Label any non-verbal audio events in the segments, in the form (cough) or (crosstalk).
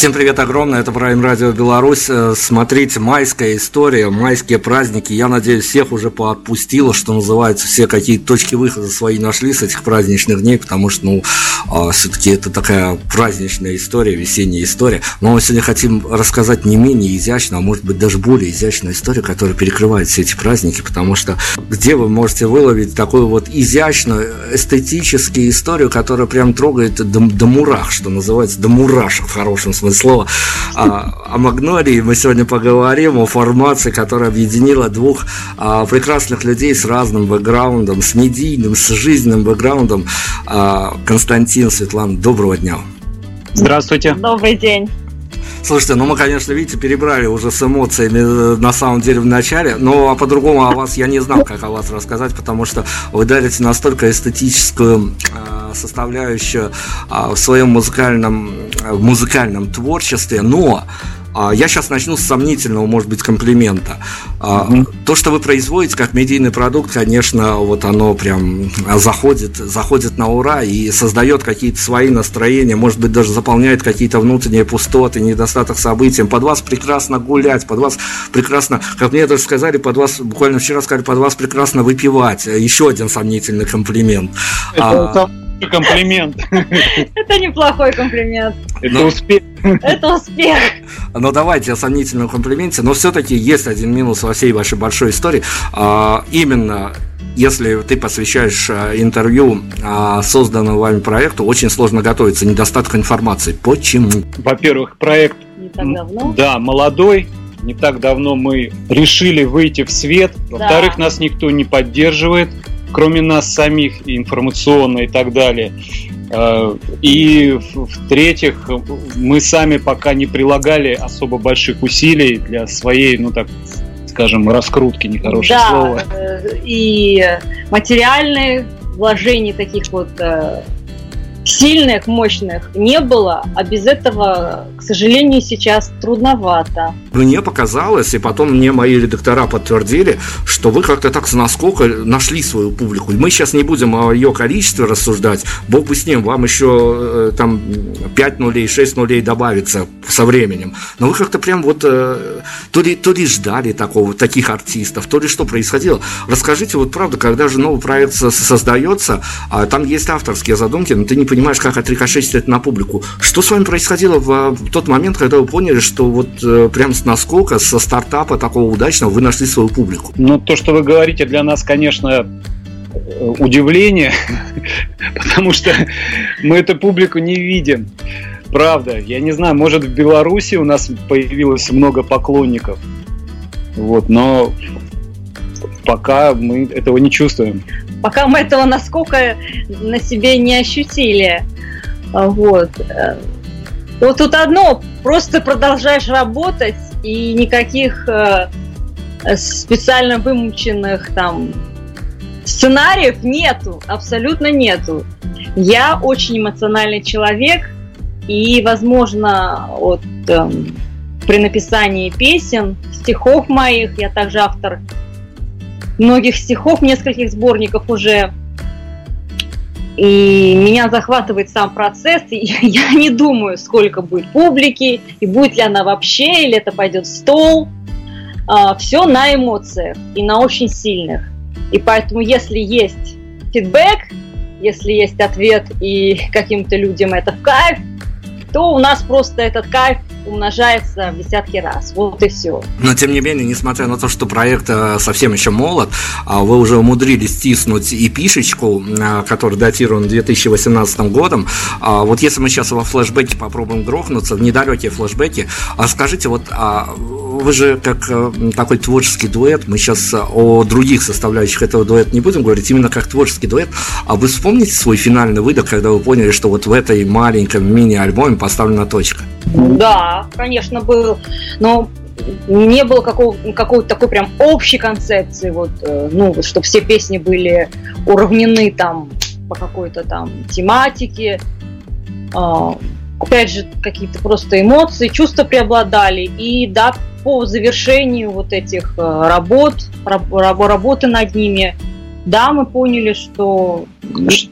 Всем привет огромное, это Prime Radio Беларусь. Э, смотрите, майская история, майские праздники. Я надеюсь, всех уже поотпустило, что называется, все какие-то точки выхода свои нашли с этих праздничных дней, потому что, ну, все-таки это такая праздничная история, весенняя история. Но мы сегодня хотим рассказать не менее изящно, а может быть даже более изящную историю, которая перекрывает все эти праздники, потому что где вы можете выловить такую вот изящную, эстетическую историю, которая прям трогает до, до мурах, что называется, до мурашек в хорошем смысле слово. А, о Магнории мы сегодня поговорим, о формации, которая объединила двух а, прекрасных людей с разным бэкграундом, с медийным, с жизненным бэкграундом. А, Константин, Светлана, доброго дня. Здравствуйте. Добрый день. Слушайте, ну мы, конечно, видите, перебрали уже с эмоциями э, на самом деле в начале, но а по-другому о вас я не знал, как о вас рассказать, потому что вы дарите настолько эстетическую э, составляющую э, в своем музыкальном, э, музыкальном творчестве, но я сейчас начну с сомнительного, может быть, комплимента. Mm-hmm. То, что вы производите как медийный продукт, конечно, вот оно прям заходит, заходит на ура и создает какие-то свои настроения, может быть, даже заполняет какие-то внутренние пустоты, недостаток событий. Под вас прекрасно гулять, под вас прекрасно, как мне даже сказали, под вас, буквально вчера сказали, под вас прекрасно выпивать. Еще один сомнительный комплимент. Это, а, комплимент. Это неплохой комплимент. Это успех. Это успех. Ну давайте о сомнительном комплименте, но все-таки есть один минус во всей вашей большой истории. А, именно если ты посвящаешь а, интервью а, созданному вами проекту, очень сложно готовиться, недостаток информации. Почему? Во-первых, проект не так давно. Да, молодой, не так давно мы решили выйти в свет. Во-вторых, да. нас никто не поддерживает кроме нас самих, информационно и так далее. Э, и в-третьих, мы сами пока не прилагали особо больших усилий для своей, ну так скажем, раскрутки, нехорошее да, слово. Э, и материальные вложения таких вот э, сильных, мощных не было, а без этого, к сожалению, сейчас трудновато. Мне показалось, и потом мне мои редактора подтвердили, что вы как-то так с наскока нашли свою публику. Мы сейчас не будем о ее количестве рассуждать, бог бы с ним, вам еще э, там 5 нулей, 6 нулей добавится со временем. Но вы как-то прям вот э, то ли, то ли ждали такого, таких артистов, то ли что происходило. Расскажите, вот правда, когда же новый проект создается, а там есть авторские задумки, но ты не понимаешь, как отрикошетить это на публику. Что с вами происходило в, в тот момент, когда вы поняли, что вот э, прям с наскока, со стартапа такого удачного вы нашли свою публику? Ну, то, что вы говорите, для нас, конечно, э, удивление, (laughs) потому что мы эту публику не видим. Правда, я не знаю, может в Беларуси у нас появилось много поклонников, вот, но пока мы этого не чувствуем пока мы этого насколько на себе не ощутили. Вот. Вот тут одно, просто продолжаешь работать, и никаких э, специально вымученных там сценариев нету, абсолютно нету. Я очень эмоциональный человек, и, возможно, вот э, при написании песен, стихов моих, я также автор многих стихов, нескольких сборников уже. И меня захватывает сам процесс, и (laughs) я не думаю, сколько будет публики, и будет ли она вообще, или это пойдет в стол. А, Все на эмоциях и на очень сильных. И поэтому, если есть фидбэк, если есть ответ, и (laughs) каким-то людям это в кайф, то у нас просто этот кайф умножается в десятки раз. Вот и все. Но тем не менее, несмотря на то, что проект э, совсем еще молод, а вы уже умудрились стиснуть и пишечку, э, который датирован 2018 годом. А вот если мы сейчас во флешбеке попробуем грохнуться, в недалекие флешбеки, а скажите, вот вы же как э, такой творческий дуэт, мы сейчас о других составляющих этого дуэта не будем говорить, именно как творческий дуэт, а вы вспомните свой финальный выдох, когда вы поняли, что вот в этой маленьком мини-альбоме поставлена точка? Да, конечно, был. Но не было какого, какой-то такой прям общей концепции, вот, э, ну, чтобы все песни были уравнены там по какой-то там тематике. А, опять же, какие-то просто эмоции, чувства преобладали. И да, по завершению вот этих э, работ, работы над ними, да, мы поняли, что...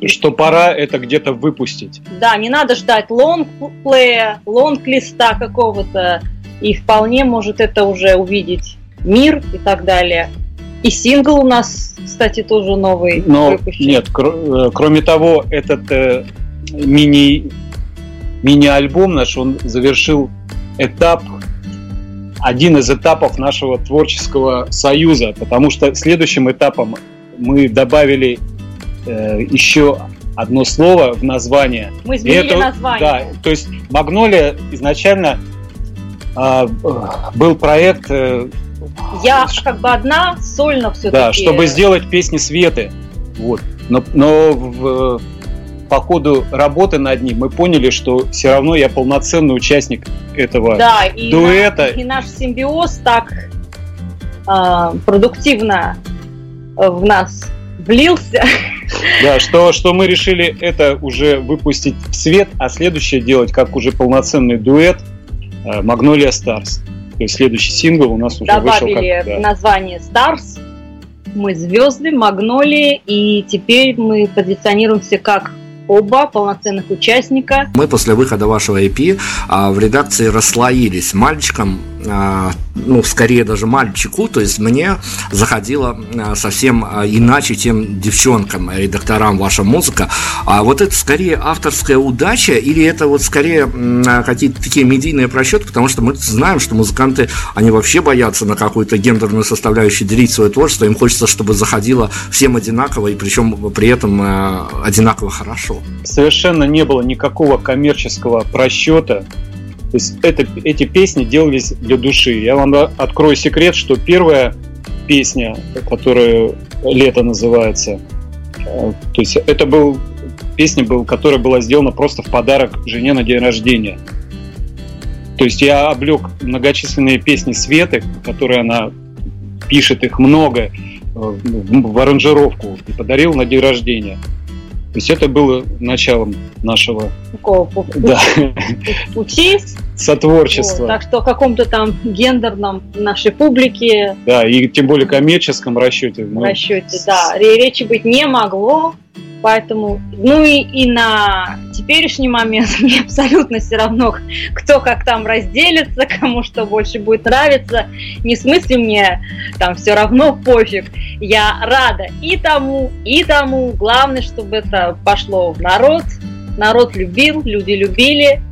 Что пора это где-то выпустить. Да, не надо ждать лонгплея, лонг-листа какого-то, и вполне может это уже увидеть мир и так далее. И сингл у нас, кстати, тоже новый Но выпущен. Нет, кр- э, кроме того, этот э, мини, мини-альбом наш, он завершил этап один из этапов нашего творческого союза, потому что следующим этапом мы добавили э, еще одно слово в название. Мы изменили это, название. Да, то есть Магнолия изначально э, был проект. Э, Я как бы одна сольно все-таки. Да, чтобы сделать песни Светы. Вот. Но, но в, по ходу работы над ним мы поняли, что все равно я полноценный участник этого да, и дуэта. Наш, и наш симбиоз так э, продуктивно в нас влился. Да, что, что мы решили это уже выпустить в свет, а следующее делать как уже полноценный дуэт. Magnolia Stars. То есть следующий сингл у нас уже Добавили вышел как, да. название Stars, мы звезды, Магнолии, и теперь мы позиционируемся как оба полноценных участника. Мы после выхода вашего EP а, в редакции расслоились. Мальчикам ну, скорее даже мальчику, то есть мне заходила а, совсем а, иначе, чем девчонкам, редакторам ваша музыка. А вот это скорее авторская удача или это вот скорее какие-то такие медийные просчеты, потому что мы знаем, что музыканты, они вообще боятся на какую-то гендерную составляющую делить свое творчество, им хочется, чтобы заходило всем одинаково, и причем при этом одинаково хорошо. Совершенно не было никакого коммерческого просчета то есть это, эти песни делались для души. Я вам открою секрет, что первая песня, которая «Лето» называется, э, то есть это был песня, был, которая была сделана просто в подарок жене на день рождения. То есть я облег многочисленные песни Светы, которые она пишет, их много, э, в аранжировку и подарил на день рождения. То есть это было началом нашего? Да. пути сотворчества. Вот, так что в каком-то там гендерном нашей публике. Да, и тем более коммерческом расчете. В расчете, да. Речи быть не могло. Поэтому, ну и, и на теперешний момент (laughs) мне абсолютно все равно, кто как там разделится, кому что больше будет нравиться. Не в смысле мне там все равно пофиг. Я рада и тому, и тому. Главное, чтобы это пошло в народ. Народ любил, люди любили.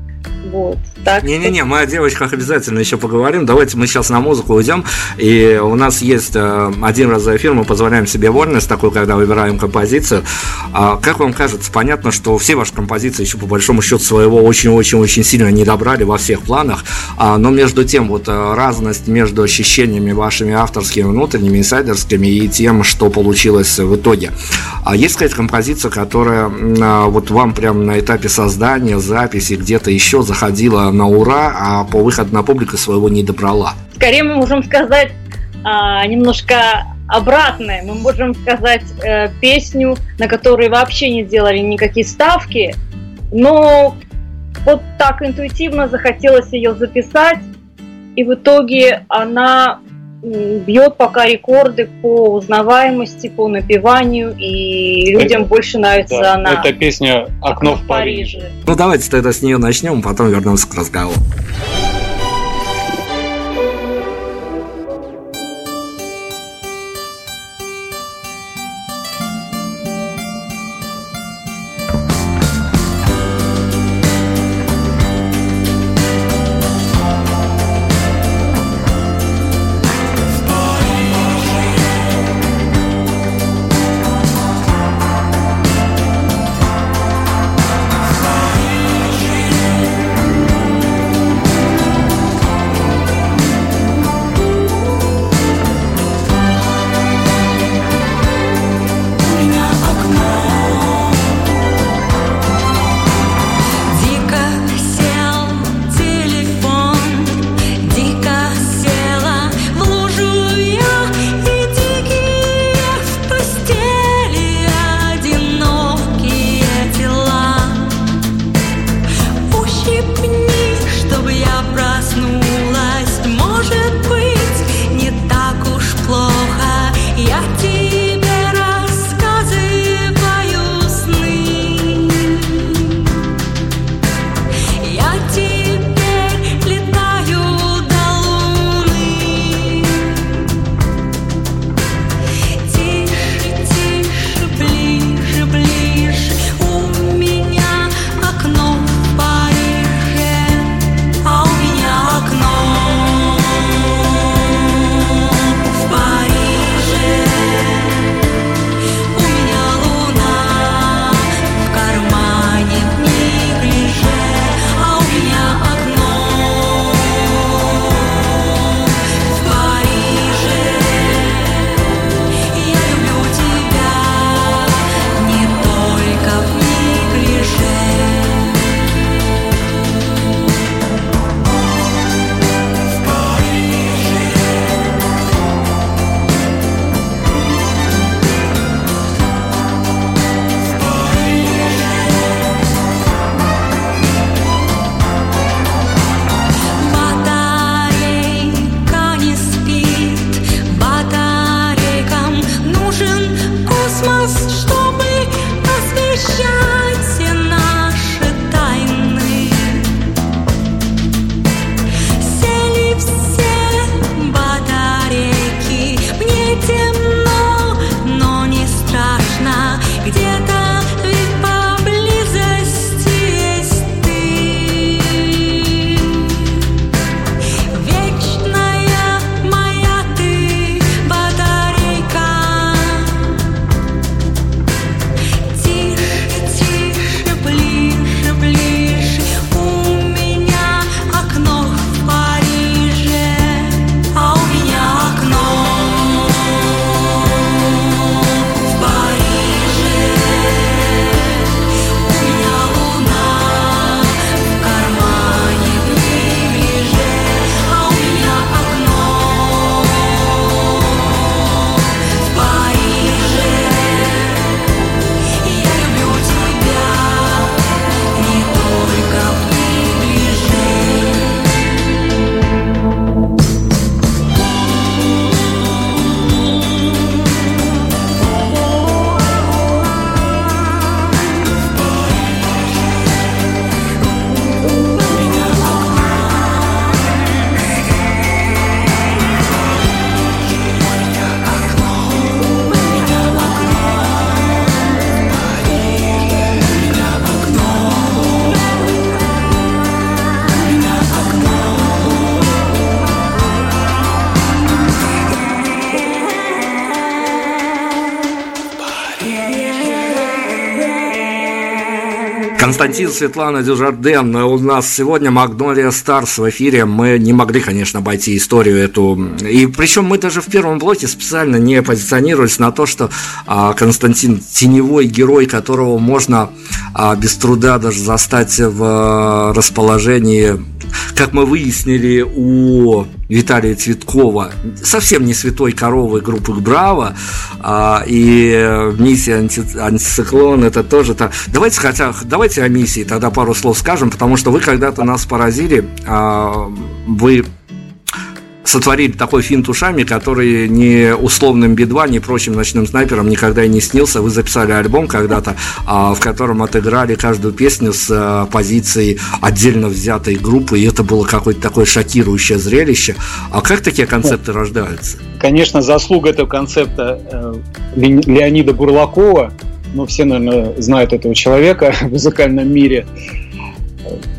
Вот. Так. Не-не-не, мы о девочках обязательно еще поговорим. Давайте мы сейчас на музыку уйдем. И у нас есть э, один раз за эфир, мы позволяем себе вольность такую, когда выбираем композицию. А, как вам кажется, понятно, что все ваши композиции еще по большому счету своего очень-очень-очень сильно не добрали во всех планах. А, но между тем, вот э, разность между ощущениями вашими авторскими, внутренними, инсайдерскими и тем, что получилось в итоге. А есть какая-то композиция, которая а, вот вам прямо на этапе создания, записи, где-то еще заходила на ура, а по выходу на публику своего не добрала. Скорее мы можем сказать а, немножко обратное. Мы можем сказать э, песню, на которой вообще не делали никакие ставки, но вот так интуитивно захотелось ее записать, и в итоге она бьет пока рекорды по узнаваемости, по напеванию, и людям это, больше нравится да, она. Это песня «Окно, Окно в Париже». Париже». Ну давайте тогда с нее начнем, потом вернемся к разговору. Константин, Светлана Дюжарден. У нас сегодня Магнолия Старс в эфире. Мы не могли, конечно, обойти историю эту. И причем мы даже в первом блоке специально не позиционировались на то, что а, Константин теневой герой, которого можно а, без труда даже застать в а, расположении как мы выяснили у Виталия Цветкова, совсем не святой коровы группы Браво, а, и миссия анти, антициклон это тоже так. Давайте хотя давайте о миссии тогда пару слов скажем, потому что вы когда-то нас поразили, а, вы сотворили такой финт ушами, который ни условным Би-2, ни прочим ночным снайперам никогда и не снился. Вы записали альбом когда-то, а, в котором отыграли каждую песню с а, позиции отдельно взятой группы, и это было какое-то такое шокирующее зрелище. А как такие концепты рождаются? Конечно, заслуга этого концепта э, Леонида Бурлакова, ну, все, наверное, знают этого человека (laughs) в музыкальном мире.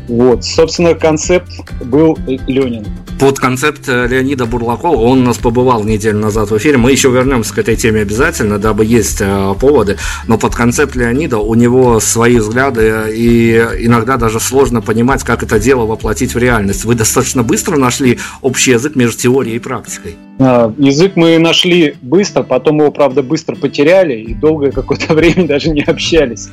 Вот, собственно, концепт был Ленин. Под концепт э, Леонида Бурлакова, он у нас побывал неделю назад в эфире, мы еще вернемся к этой теме обязательно, дабы есть э, поводы, но под концепт Леонида у него свои взгляды, и иногда даже сложно понимать, как это дело воплотить в реальность. Вы достаточно быстро нашли общий язык между теорией и практикой. А, язык мы нашли быстро, потом его, правда, быстро потеряли и долгое какое-то (laughs) время даже не общались.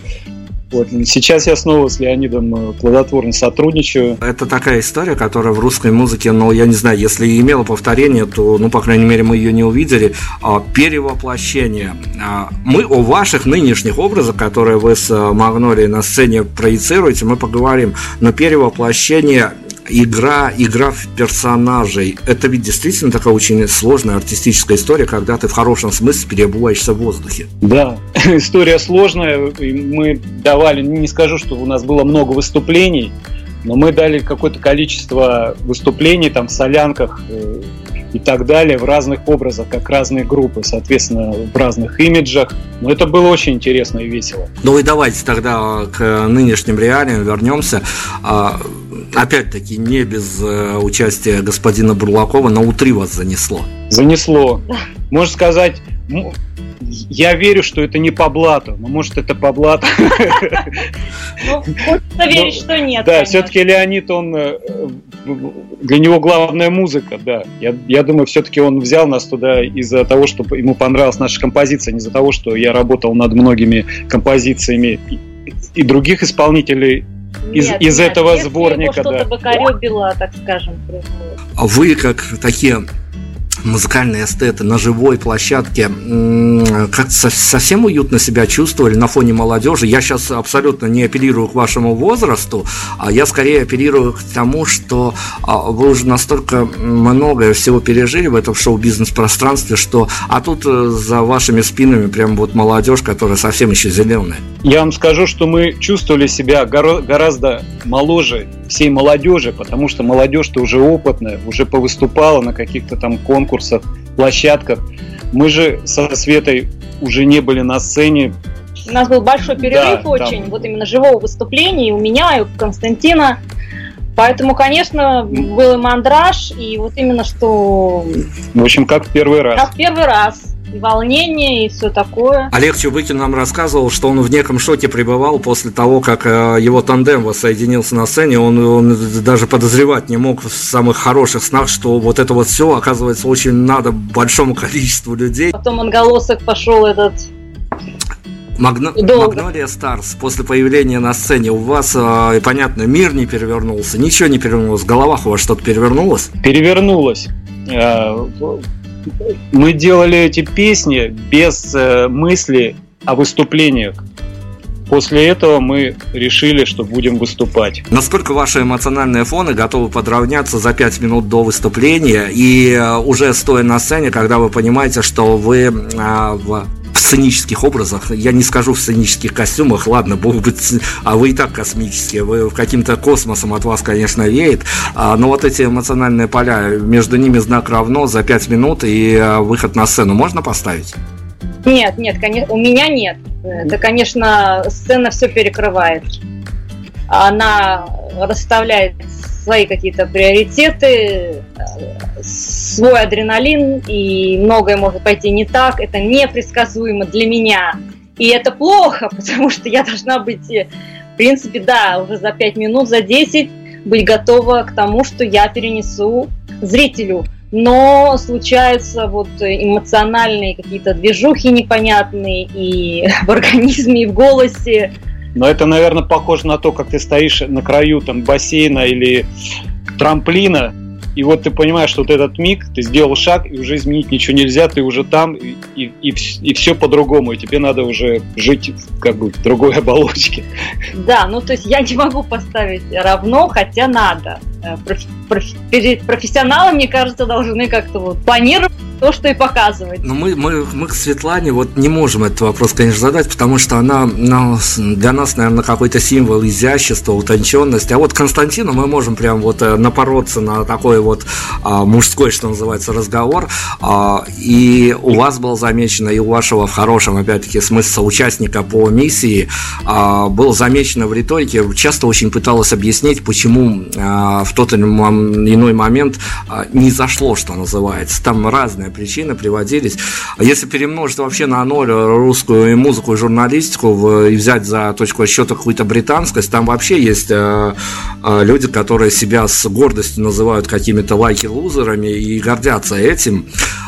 Вот. Сейчас я снова с Леонидом э, плодотворно сотрудничаю. Это такая история, которая в русской музыке, ну, я не знаю, если имела повторение, то, ну, по крайней мере, мы ее не увидели. А, перевоплощение. А, мы о ваших нынешних образах, которые вы с э, Магнолией на сцене проецируете, мы поговорим. Но перевоплощение игра, игра в персонажей. Это ведь действительно такая очень сложная артистическая история, когда ты в хорошем смысле перебываешься в воздухе. Да, (laughs) история сложная. Мы давали, не скажу, что у нас было много выступлений, но мы дали какое-то количество выступлений там в солянках э, и так далее в разных образах, как разные группы, соответственно, в разных имиджах. Но это было очень интересно и весело. Ну и давайте тогда к нынешним реалиям вернемся. А, опять-таки, не без э, участия господина Бурлакова, на утри вас занесло. Занесло. Можно сказать, я верю, что это не по блату, но может это по блату. Ну, хочется (laughs) верить, что нет. Да, все-таки Леонид, он э, для него главная музыка, да. Я, я думаю, все-таки он взял нас туда из-за того, что ему понравилась наша композиция, не из-за того, что я работал над многими композициями и, и других исполнителей из, нет, из нет, этого сборника. Что-то да. покоребило, так скажем. А вы как такие музыкальные эстеты на живой площадке как совсем уютно себя чувствовали на фоне молодежи. Я сейчас абсолютно не апеллирую к вашему возрасту, а я скорее апеллирую к тому, что а, вы уже настолько многое всего пережили в этом шоу-бизнес пространстве, что а тут э, за вашими спинами прям вот молодежь, которая совсем еще зеленая. Я вам скажу, что мы чувствовали себя гораздо моложе всей молодежи, потому что молодежь-то уже опытная, уже повыступала на каких-то там конкурсах, площадках. Мы же со Светой уже не были на сцене. У нас был большой перерыв да, очень, там... вот именно живого выступления и у меня, и у Константина. Поэтому, конечно, был и мандраж, и вот именно что... В общем, как в первый раз. Как в первый раз и волнение, и все такое. Олег Чубыкин нам рассказывал, что он в неком шоке пребывал после того, как э, его тандем воссоединился на сцене. Он, он даже подозревать не мог в самых хороших снах, что вот это вот все, оказывается, очень надо большому количеству людей. Потом отголосок пошел этот Магно... Магнолия Старс после появления на сцене у вас, э, понятно, мир не перевернулся, ничего не перевернулось, в головах у вас что-то перевернулось? Перевернулось. Э, мы делали эти песни без э, мысли о выступлениях. После этого мы решили, что будем выступать. Насколько ваши эмоциональные фоны готовы подравняться за 5 минут до выступления и э, уже стоя на сцене, когда вы понимаете, что вы а, в в сценических образах, я не скажу в сценических костюмах, ладно, бог быть, а вы и так космические, вы каким-то космосом от вас, конечно, веет, а, но вот эти эмоциональные поля, между ними знак равно за 5 минут и а, выход на сцену можно поставить? Нет, нет, конечно, у меня нет. Это, конечно, сцена все перекрывает. Она расставляет свои какие-то приоритеты, свой адреналин, и многое может пойти не так. Это непредсказуемо для меня. И это плохо, (laughs) потому что я должна быть, в принципе, да, уже за 5 минут, за 10 быть готова к тому, что я перенесу зрителю. Но случаются вот эмоциональные какие-то движухи непонятные и (laughs) в организме, и в голосе. Но это, наверное, похоже на то, как ты стоишь на краю там бассейна или трамплина, и вот ты понимаешь, что вот этот миг, ты сделал шаг, и уже изменить ничего нельзя, ты уже там, и, и, и, все по-другому, и тебе надо уже жить как бы в другой (laughs) оболочке. Да, ну то есть я не могу поставить равно, хотя надо. Э, профессионалы, мне кажется, должны как-то вот планировать то, что и показывать. Но мы, мы, мы к Светлане вот не можем этот вопрос, конечно, задать, потому что она ну, для нас, наверное, какой-то символ изящества, утонченности. А вот Константину мы можем прям вот э, напороться на такой вот а, мужской, что называется, разговор. А, и у вас было замечено, и у вашего в хорошем, опять-таки, смысла участника по миссии а, было замечено в риторике, часто очень пыталась объяснить, почему а, в тот или иной момент а, не зашло, что называется. Там разные причины приводились. Если перемножить вообще на ноль русскую музыку и журналистику и взять за точку отсчета какую-то британскость, там вообще есть а, люди, которые себя с гордостью называют какими-то лайки-лузерами и гордятся этим.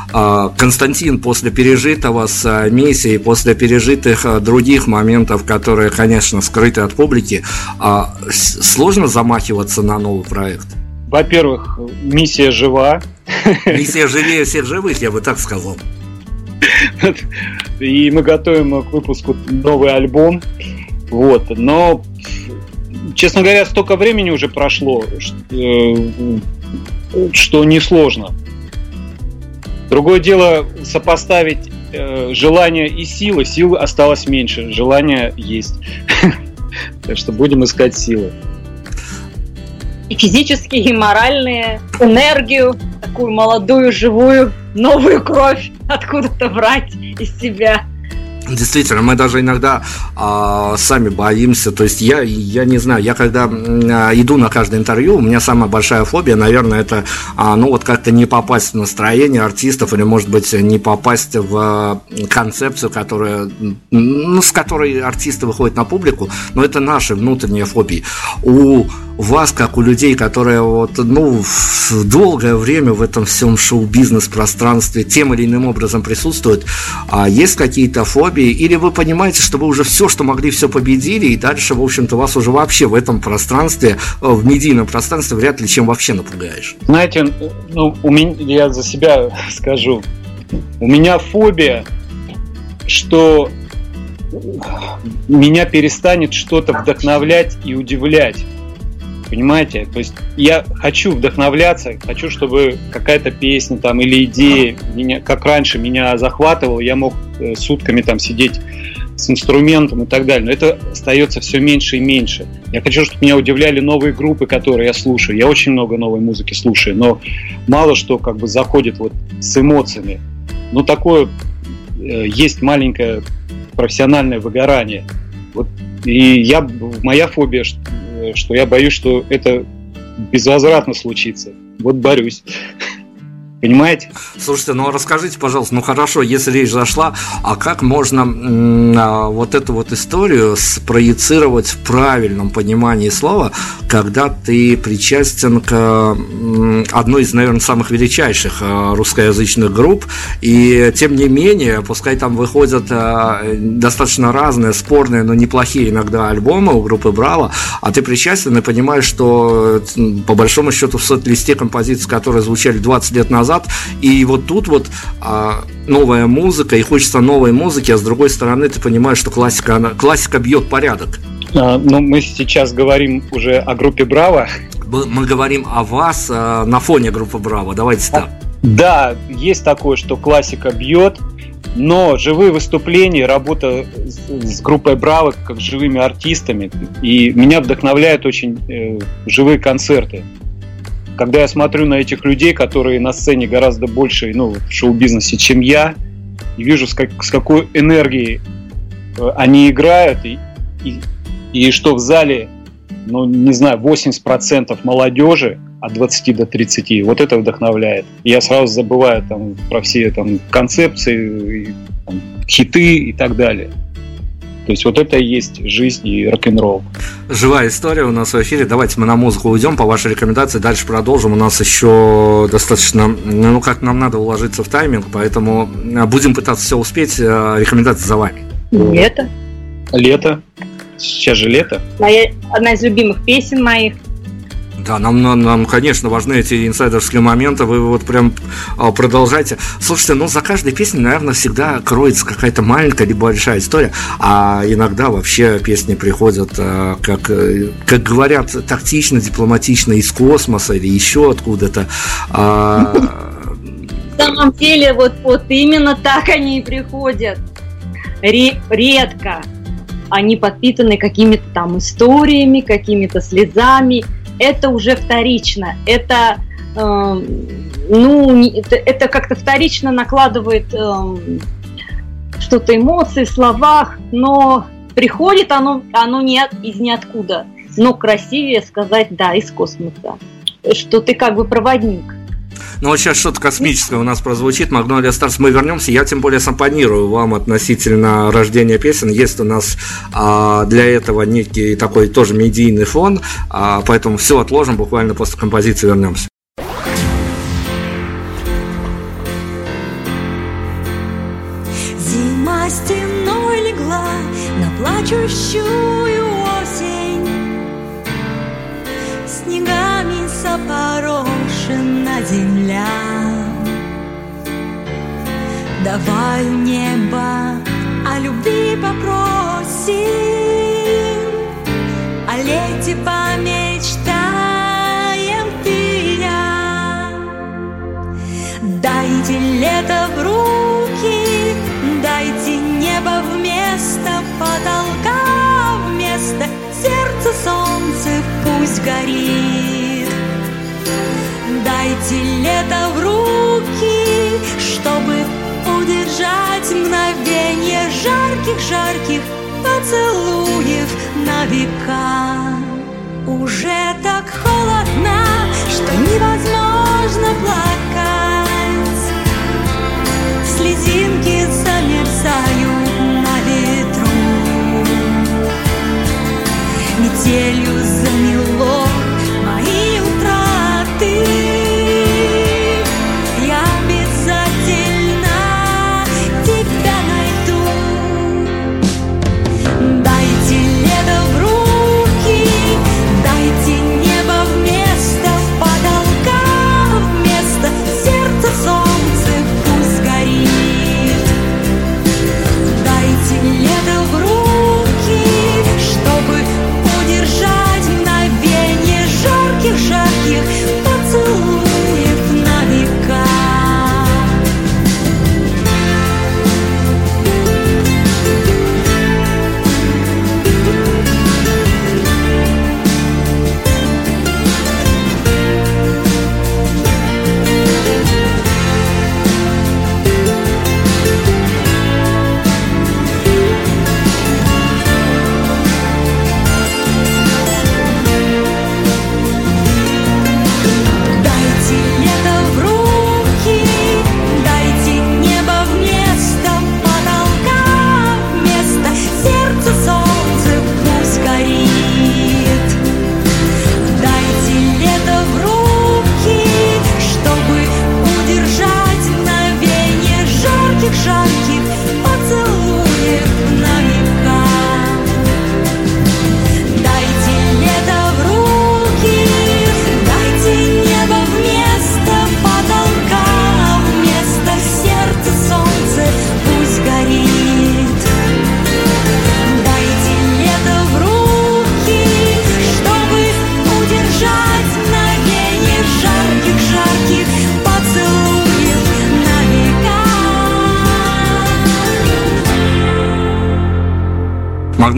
Константин после пережитого с миссией, после пережитых других моментов, которые, конечно, скрыты от публики, сложно замахиваться на новый проект? Во-первых, миссия жива. Миссия живее всех живых, я бы так сказал. И мы готовим к выпуску новый альбом. Вот. Но, честно говоря, столько времени уже прошло, э, что несложно. Другое дело сопоставить э, желание и силы. Силы осталось меньше, желания есть. (laughs) Так что будем искать силы и физические, и моральные, энергию, такую молодую, живую, новую кровь откуда-то брать из себя. Действительно, мы даже иногда а, сами боимся. То есть я, я не знаю, я когда а, иду на каждое интервью, у меня самая большая фобия, наверное, это а, ну вот как-то не попасть в настроение артистов или, может быть, не попасть в концепцию, которая, ну, с которой артисты выходят на публику. Но это наши внутренние фобии. У вас, как у людей, которые вот, ну, долгое время в этом всем шоу-бизнес пространстве тем или иным образом присутствуют, а есть какие-то фобии масштабе, или вы понимаете, что вы уже все, что могли, все победили, и дальше, в общем-то, вас уже вообще в этом пространстве, э, в медийном пространстве вряд ли чем вообще напугаешь? Знаете, ну, у меня, я за себя (laughs) скажу, у меня фобия, что меня перестанет что-то вдохновлять и удивлять. Понимаете? То есть я хочу вдохновляться, хочу, чтобы какая-то песня там или идея, меня, как раньше меня захватывала, я мог э, сутками там сидеть с инструментом и так далее. Но это остается все меньше и меньше. Я хочу, чтобы меня удивляли новые группы, которые я слушаю. Я очень много новой музыки слушаю, но мало что как бы заходит вот с эмоциями. Ну, такое э, есть маленькое профессиональное выгорание. Вот, и я, моя фобия, что, что я боюсь, что это безвозвратно случится. Вот борюсь. Понимаете? Слушайте, ну расскажите, пожалуйста, ну хорошо, если речь зашла, а как можно а, вот эту вот историю спроецировать в правильном понимании слова, когда ты причастен к одной из, наверное, самых величайших а, русскоязычных групп, и тем не менее, пускай там выходят а, достаточно разные, спорные, но неплохие иногда альбомы у группы Браво, а ты причастен и понимаешь, что по большому счету в сот-листе композиций, которые звучали 20 лет назад, назад. И вот тут вот а, новая музыка, и хочется новой музыки, а с другой стороны ты понимаешь, что классика, она, классика бьет порядок. А, ну, мы сейчас говорим уже о группе Браво. Мы говорим о вас а, на фоне группы Браво. Давайте так. Да, есть такое, что классика бьет, но живые выступления, работа с, группой Браво как с живыми артистами, и меня вдохновляют очень э, живые концерты когда я смотрю на этих людей, которые на сцене гораздо больше ну, в шоу-бизнесе, чем я, и вижу, с, как, с какой энергией э, они играют, и, и, и что в зале, ну, не знаю, 80% молодежи от 20 до 30. Вот это вдохновляет. Я сразу забываю там про все там концепции, там, хиты и так далее. То есть вот это и есть жизнь и рок-н-ролл. Живая история у нас в эфире. Давайте мы на музыку уйдем по вашей рекомендации. Дальше продолжим. У нас еще достаточно, ну как нам надо уложиться в тайминг, поэтому э, будем пытаться все успеть. Э, рекомендации за вами. Лето. Лето. Сейчас же лето. Моя, одна из любимых песен моих. Да, нам, нам, нам, конечно, важны эти инсайдерские моменты. Вы вот прям а, продолжайте. Слушайте, ну за каждой песней, наверное, всегда кроется какая-то маленькая либо большая история. А иногда вообще песни приходят, а, как, э, как говорят, тактично, дипломатично из космоса или еще откуда-то. А... На самом деле, вот, вот именно так они и приходят. Редко они подпитаны какими-то там историями, какими-то слезами это уже вторично. Это, э, ну, это, это как-то вторично накладывает э, что-то эмоции в словах, но приходит оно, оно не из ниоткуда. Но красивее сказать, да, из космоса, что ты как бы проводник. Ну вот сейчас что-то космическое у нас прозвучит, Магнолия Старс, мы вернемся, я тем более симпонирую вам относительно рождения песен, есть у нас а, для этого некий такой тоже медийный фон, а, поэтому все отложим, буквально после композиции вернемся. Зима стеной легла на плачущую осень. Снегами запорошена земля. Давай небо о любви попросим. О лете помечтаем ты и я Дайте лето в руки Дайте небо вместо потолка Вместо сердца солнце пусть горит Дайте лето в руки, чтобы удержать мгновение жарких-жарких поцелуев на века. Уже так холодно, что невозможно плакать. Слезинки замерзают на ветру. Метелью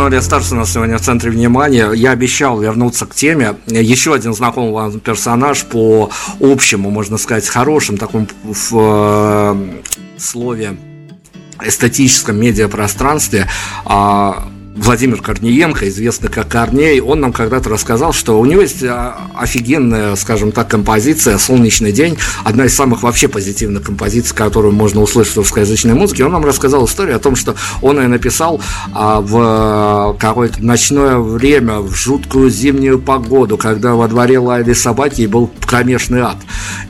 Магнолия Старс у нас сегодня в центре внимания. Я обещал вернуться к теме. Еще один знакомый вам персонаж по общему, можно сказать, хорошим такому в э, слове эстетическом медиапространстве. А, Владимир Корниенко, известный как Корней, он нам когда-то рассказал, что у него есть а, офигенная, скажем так, композиция «Солнечный день», одна из самых вообще позитивных композиций, которую можно услышать в русскоязычной музыке. Он нам рассказал историю о том, что он ее написал а, в какое-то ночное время, в жуткую зимнюю погоду, когда во дворе лаяли собаки и был кромешный ад.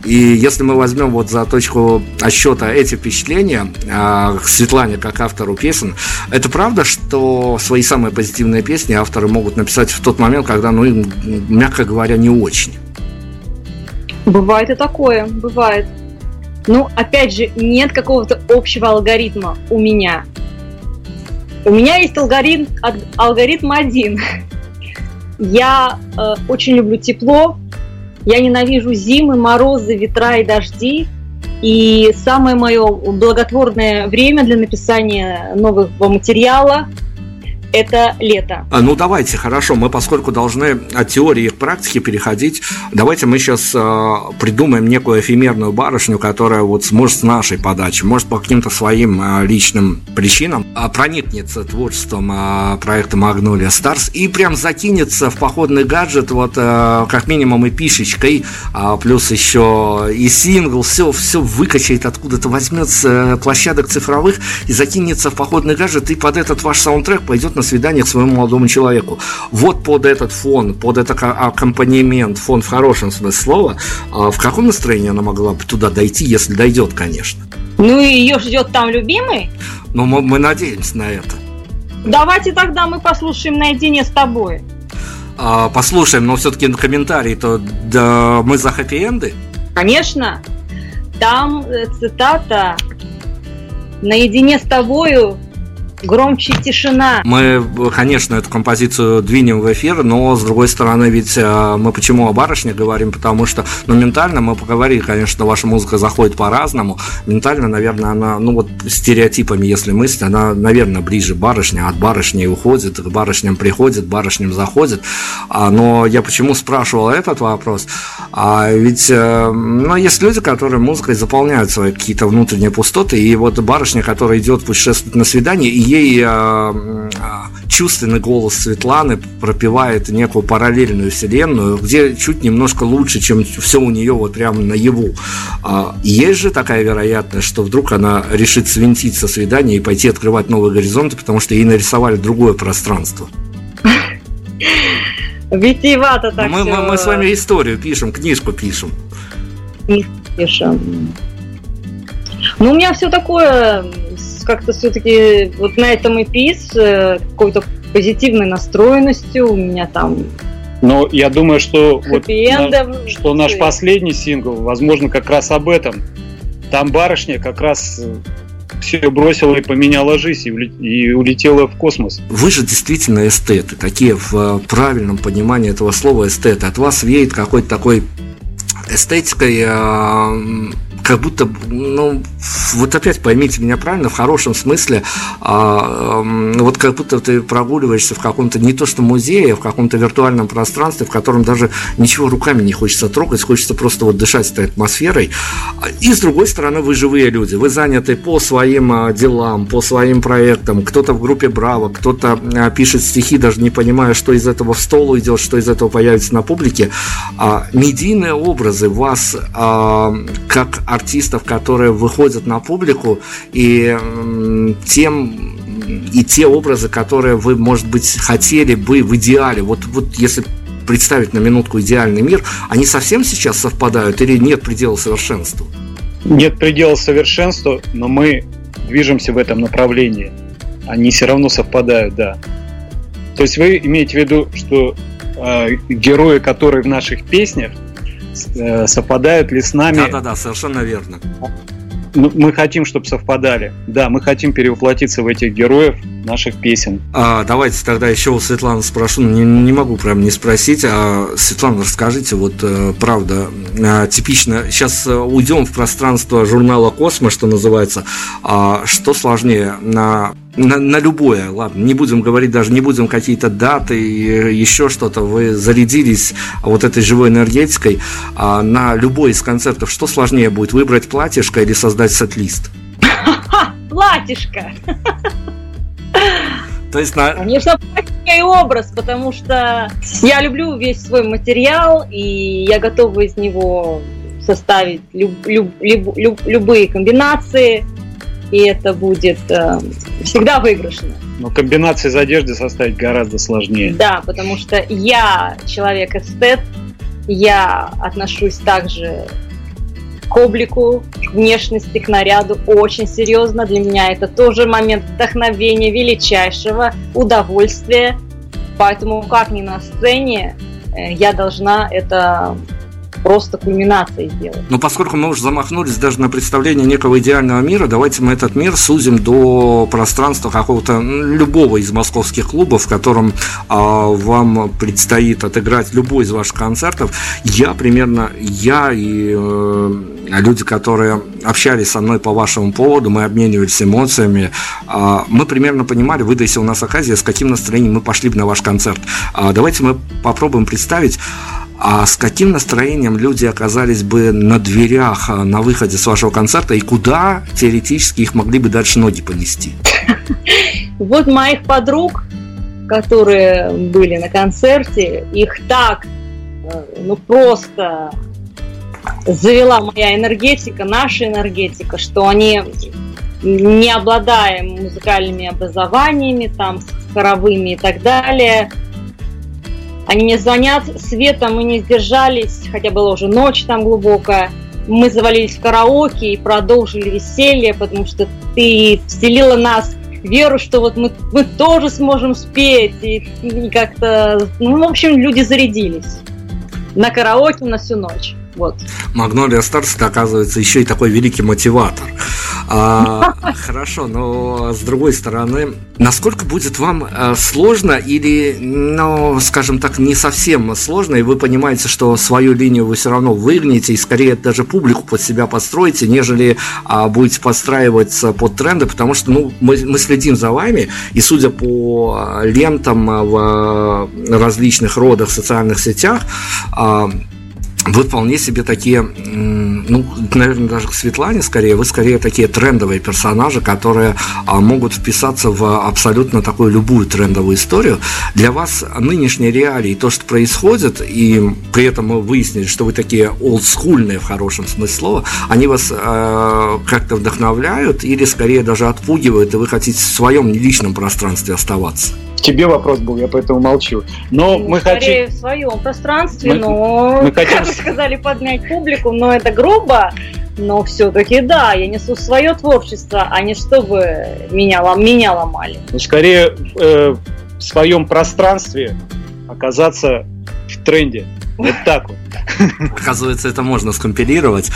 И если мы возьмем вот за точку отсчета эти впечатления а, Светлане как автору песен, это правда, что свои самые позитивные песни авторы могут написать в тот момент, когда, ну, им, мягко говоря, не очень. Бывает и такое, бывает. Ну, опять же, нет какого-то общего алгоритма у меня. У меня есть алгоритм, алгоритм один. (laughs) Я э, очень люблю тепло, я ненавижу зимы, морозы, ветра и дожди. И самое мое благотворное время для написания нового материала это лето. А, ну давайте, хорошо, мы поскольку должны от теории к практике переходить, давайте мы сейчас э, придумаем некую эфемерную барышню, которая вот сможет с нашей подачи, может по каким-то своим э, личным причинам э, проникнется творчеством э, проекта Magnolia Stars и прям закинется в походный гаджет вот э, как минимум и пишечкой, э, плюс еще и сингл, все, все выкачает откуда-то, возьмет с э, площадок цифровых и закинется в походный гаджет и под этот ваш саундтрек пойдет на свидание к своему молодому человеку. Вот под этот фон, под этот аккомпанемент, фон в хорошем смысле слова, а в каком настроении она могла бы туда дойти, если дойдет, конечно? Ну и ее ждет там любимый? Ну, мы, мы надеемся на это. Давайте тогда мы послушаем наедине с тобой. А, послушаем, но все-таки комментарий-то да, мы за хэппи-энды? Конечно. Там э, цитата «Наедине с тобою громче тишина. Мы, конечно, эту композицию двинем в эфир, но с другой стороны, ведь э, мы почему о барышне говорим, потому что, ну, ментально мы поговорили, конечно, ваша музыка заходит по-разному. Ментально, наверное, она, ну, вот стереотипами, если мыслить, она, наверное, ближе барышня, от барышни уходит, к барышням приходит, барышням заходит. А, но я почему спрашивал этот вопрос? А ведь, э, ну, есть люди, которые музыкой заполняют свои какие-то внутренние пустоты, и вот барышня, которая идет путешествовать на свидание, и ей э, чувственный голос Светланы пропивает некую параллельную вселенную, где чуть немножко лучше, чем все у нее вот прямо наяву. А, есть же такая вероятность, что вдруг она решит свинтить со свидания и пойти открывать новые горизонты, потому что ей нарисовали другое пространство. Витиевато так мы, мы, мы с вами историю пишем, книжку пишем. Книжку пишем. Ну, у меня все такое как-то все-таки вот на этом EP с э, какой-то позитивной настроенностью. У меня там но я думаю, что, вот на, что наш последний сингл, возможно, как раз об этом. Там барышня как раз э, все бросила и поменяла жизнь и улетела в космос. Вы же действительно эстеты, такие в э, правильном понимании этого слова эстеты. От вас веет какой-то такой эстетикой как будто, ну, вот опять поймите меня правильно, в хорошем смысле, а, вот как будто ты прогуливаешься в каком-то не то что музее, а в каком-то виртуальном пространстве, в котором даже ничего руками не хочется трогать, хочется просто вот дышать этой атмосферой. И с другой стороны, вы живые люди, вы заняты по своим а, делам, по своим проектам, кто-то в группе Браво, кто-то а, пишет стихи, даже не понимая, что из этого в стол идет, что из этого появится на публике. А, медийные образы вас а, как артистов, которые выходят на публику, и тем и те образы, которые вы, может быть, хотели бы в идеале, вот, вот если представить на минутку идеальный мир, они совсем сейчас совпадают или нет предела совершенства? Нет предела совершенства, но мы движемся в этом направлении. Они все равно совпадают, да. То есть вы имеете в виду, что э, герои, которые в наших песнях, Э, совпадают ли с нами. Да-да-да, совершенно верно. Ну, мы хотим, чтобы совпадали. Да, мы хотим перевоплотиться в этих героев наших песен. А, давайте тогда еще у Светланы спрошу. Не, не могу прям не спросить. А, Светлана, расскажите, вот э, правда, э, типично. Сейчас уйдем в пространство журнала Космо, что называется. А, что сложнее, на на, на любое, ладно, не будем говорить даже, не будем какие-то даты, еще что-то, вы зарядились вот этой живой энергетикой, а на любой из концертов, что сложнее будет, выбрать платьишко или создать сет-лист? (laughs) Платьишко! То есть на... Конечно, и образ, потому что я люблю весь свой материал, и я готова из него составить люб, люб, люб, люб, любые комбинации, и это будет э, всегда выигрышно. Но комбинации из одежды составить гораздо сложнее. Да, потому что я человек-эстет, я отношусь также к облику, к внешности, к наряду очень серьезно. Для меня это тоже момент вдохновения, величайшего удовольствия. Поэтому как ни на сцене, э, я должна это просто кульминацией сделать. Но поскольку мы уже замахнулись даже на представление некого идеального мира, давайте мы этот мир сузим до пространства какого-то любого из московских клубов, в котором а, вам предстоит отыграть любой из ваших концертов. Я примерно, я и э, люди, которые общались со мной по вашему поводу, мы обменивались эмоциями, э, мы примерно понимали, выдайся у нас оказия, с каким настроением мы пошли бы на ваш концерт. Э, давайте мы попробуем представить а с каким настроением люди оказались бы на дверях а, на выходе с вашего концерта и куда теоретически их могли бы дальше ноги понести? Вот моих подруг, которые были на концерте, их так, э, ну просто завела моя энергетика, наша энергетика, что они, не обладая музыкальными образованиями, там, хоровыми и так далее, они мне звонят, Света, мы не сдержались, хотя была уже ночь там глубокая. Мы завалились в караоке и продолжили веселье, потому что ты вселила нас веру, что вот мы, мы тоже сможем спеть. И, и как-то, ну, в общем, люди зарядились на караоке на всю ночь. Вот. Магнолия Старс, оказывается, еще и такой великий мотиватор. А, хорошо, но с другой стороны, насколько будет вам а, сложно или, ну, скажем так, не совсем сложно, и вы понимаете, что свою линию вы все равно выгнете, и скорее даже публику под себя подстроите, нежели а, будете подстраиваться под тренды, потому что, ну, мы, мы следим за вами, и судя по лентам в различных родах социальных сетях, а, вы вполне себе такие, ну, наверное, даже к Светлане скорее, вы скорее такие трендовые персонажи, которые а, могут вписаться в абсолютно такую любую трендовую историю. Для вас нынешние реалии, то, что происходит, и при этом мы выяснили, что вы такие олдскульные в хорошем смысле слова, они вас э, как-то вдохновляют или скорее даже отпугивают, и вы хотите в своем личном пространстве оставаться? Тебе вопрос был, я поэтому молчу. Но ну, мы скорее хотим... в своем пространстве, мы, но, мы хотим... как вы сказали, поднять публику, но это грубо. Но все-таки да, я несу свое творчество, а не чтобы меня, меня ломали. Ну, скорее э, в своем пространстве оказаться в тренде. Вот так вот. Оказывается, это можно скомпилировать.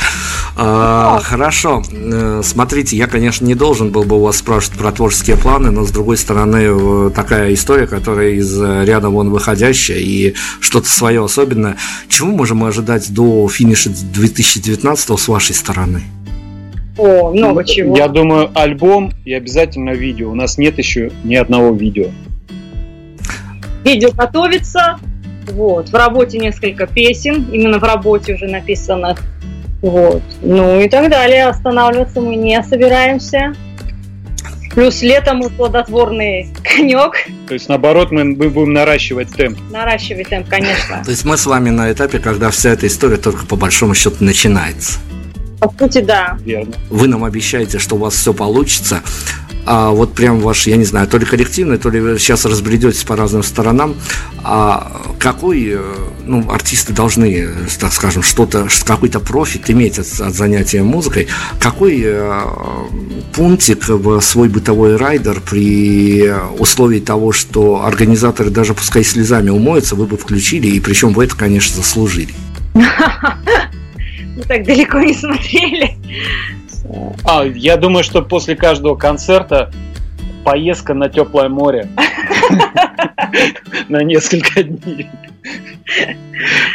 А, хорошо. Э, смотрите, я, конечно, не должен был бы у вас спрашивать про творческие планы, но, с другой стороны, такая история, которая из ряда вон выходящая и что-то свое особенное. Чего можем ожидать до финиша 2019 с вашей стороны? О, много ну, чего. Я думаю, альбом и обязательно видео. У нас нет еще ни одного видео. Видео готовится, вот. В работе несколько песен, именно в работе уже написанных. Вот. Ну и так далее. Останавливаться мы не собираемся. Плюс летом мы плодотворный конек. То есть, наоборот, мы, мы будем наращивать темп. Наращивать темп, конечно. То есть мы с вами на этапе, когда вся эта история только по большому счету начинается. По сути, да. Верно. Вы нам обещаете, что у вас все получится а вот прям ваш, я не знаю, то ли коллективный, то ли вы сейчас разбредетесь по разным сторонам, а какой, э, ну, артисты должны, так скажем, что-то, какой-то профит иметь от, от занятия музыкой, какой э, пунктик в свой бытовой райдер при условии того, что организаторы даже пускай слезами умоются, вы бы включили, и причем вы это, конечно, заслужили. Мы (laughs) так далеко не смотрели. А, я думаю, что после каждого концерта поездка на теплое море (laughs) на несколько дней.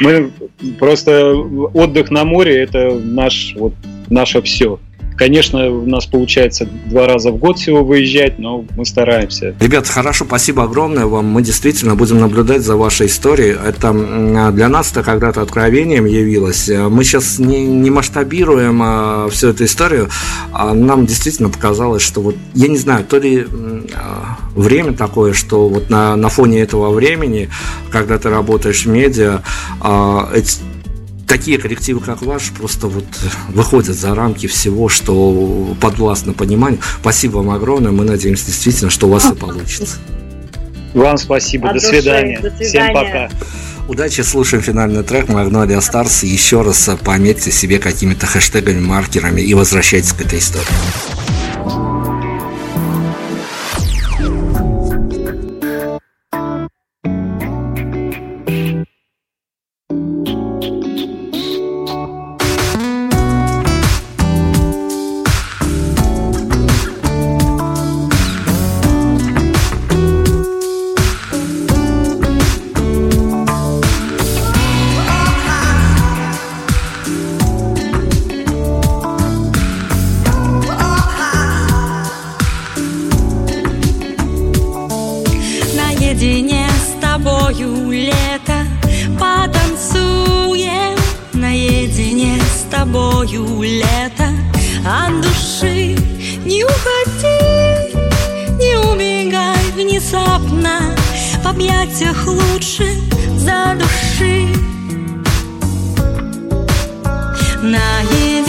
Мы просто отдых на море это наш вот наше все. Конечно, у нас получается два раза в год всего выезжать, но мы стараемся. Ребята, хорошо, спасибо огромное вам. Мы действительно будем наблюдать за вашей историей. Это для нас это когда-то откровением явилось. Мы сейчас не, не масштабируем а, всю эту историю. А нам действительно показалось, что вот, я не знаю, то ли а, время такое, что вот на, на фоне этого времени, когда ты работаешь в медиа, а, эти, такие коллективы, как ваш, просто вот выходят за рамки всего, что подвластно пониманию. Спасибо вам огромное. Мы надеемся действительно, что у вас все (laughs) получится. Вам спасибо. До, души, свидания. до свидания. Всем пока. Удачи, слушаем финальный трек Magnolia Stars. Еще раз пометьте себе какими-то хэштегами, маркерами и возвращайтесь к этой истории. люблю лето От души не уходи Не убегай внезапно В объятиях лучше за души, Наедине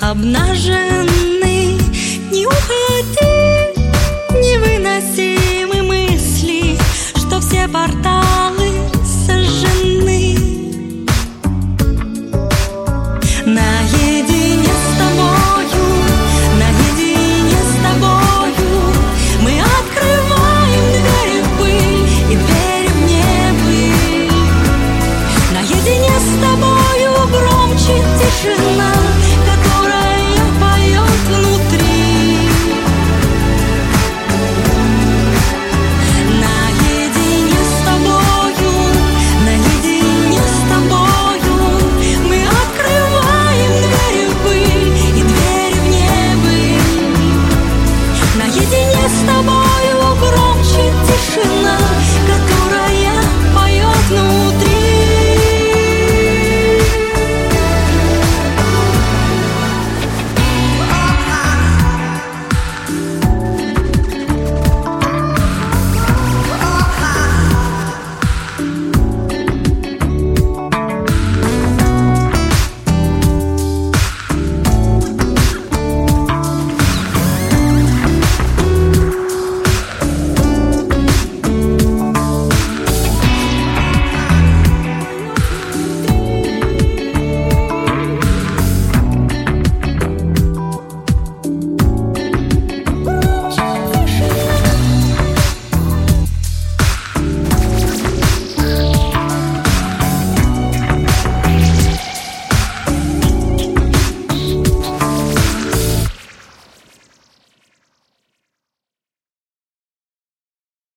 обнажен.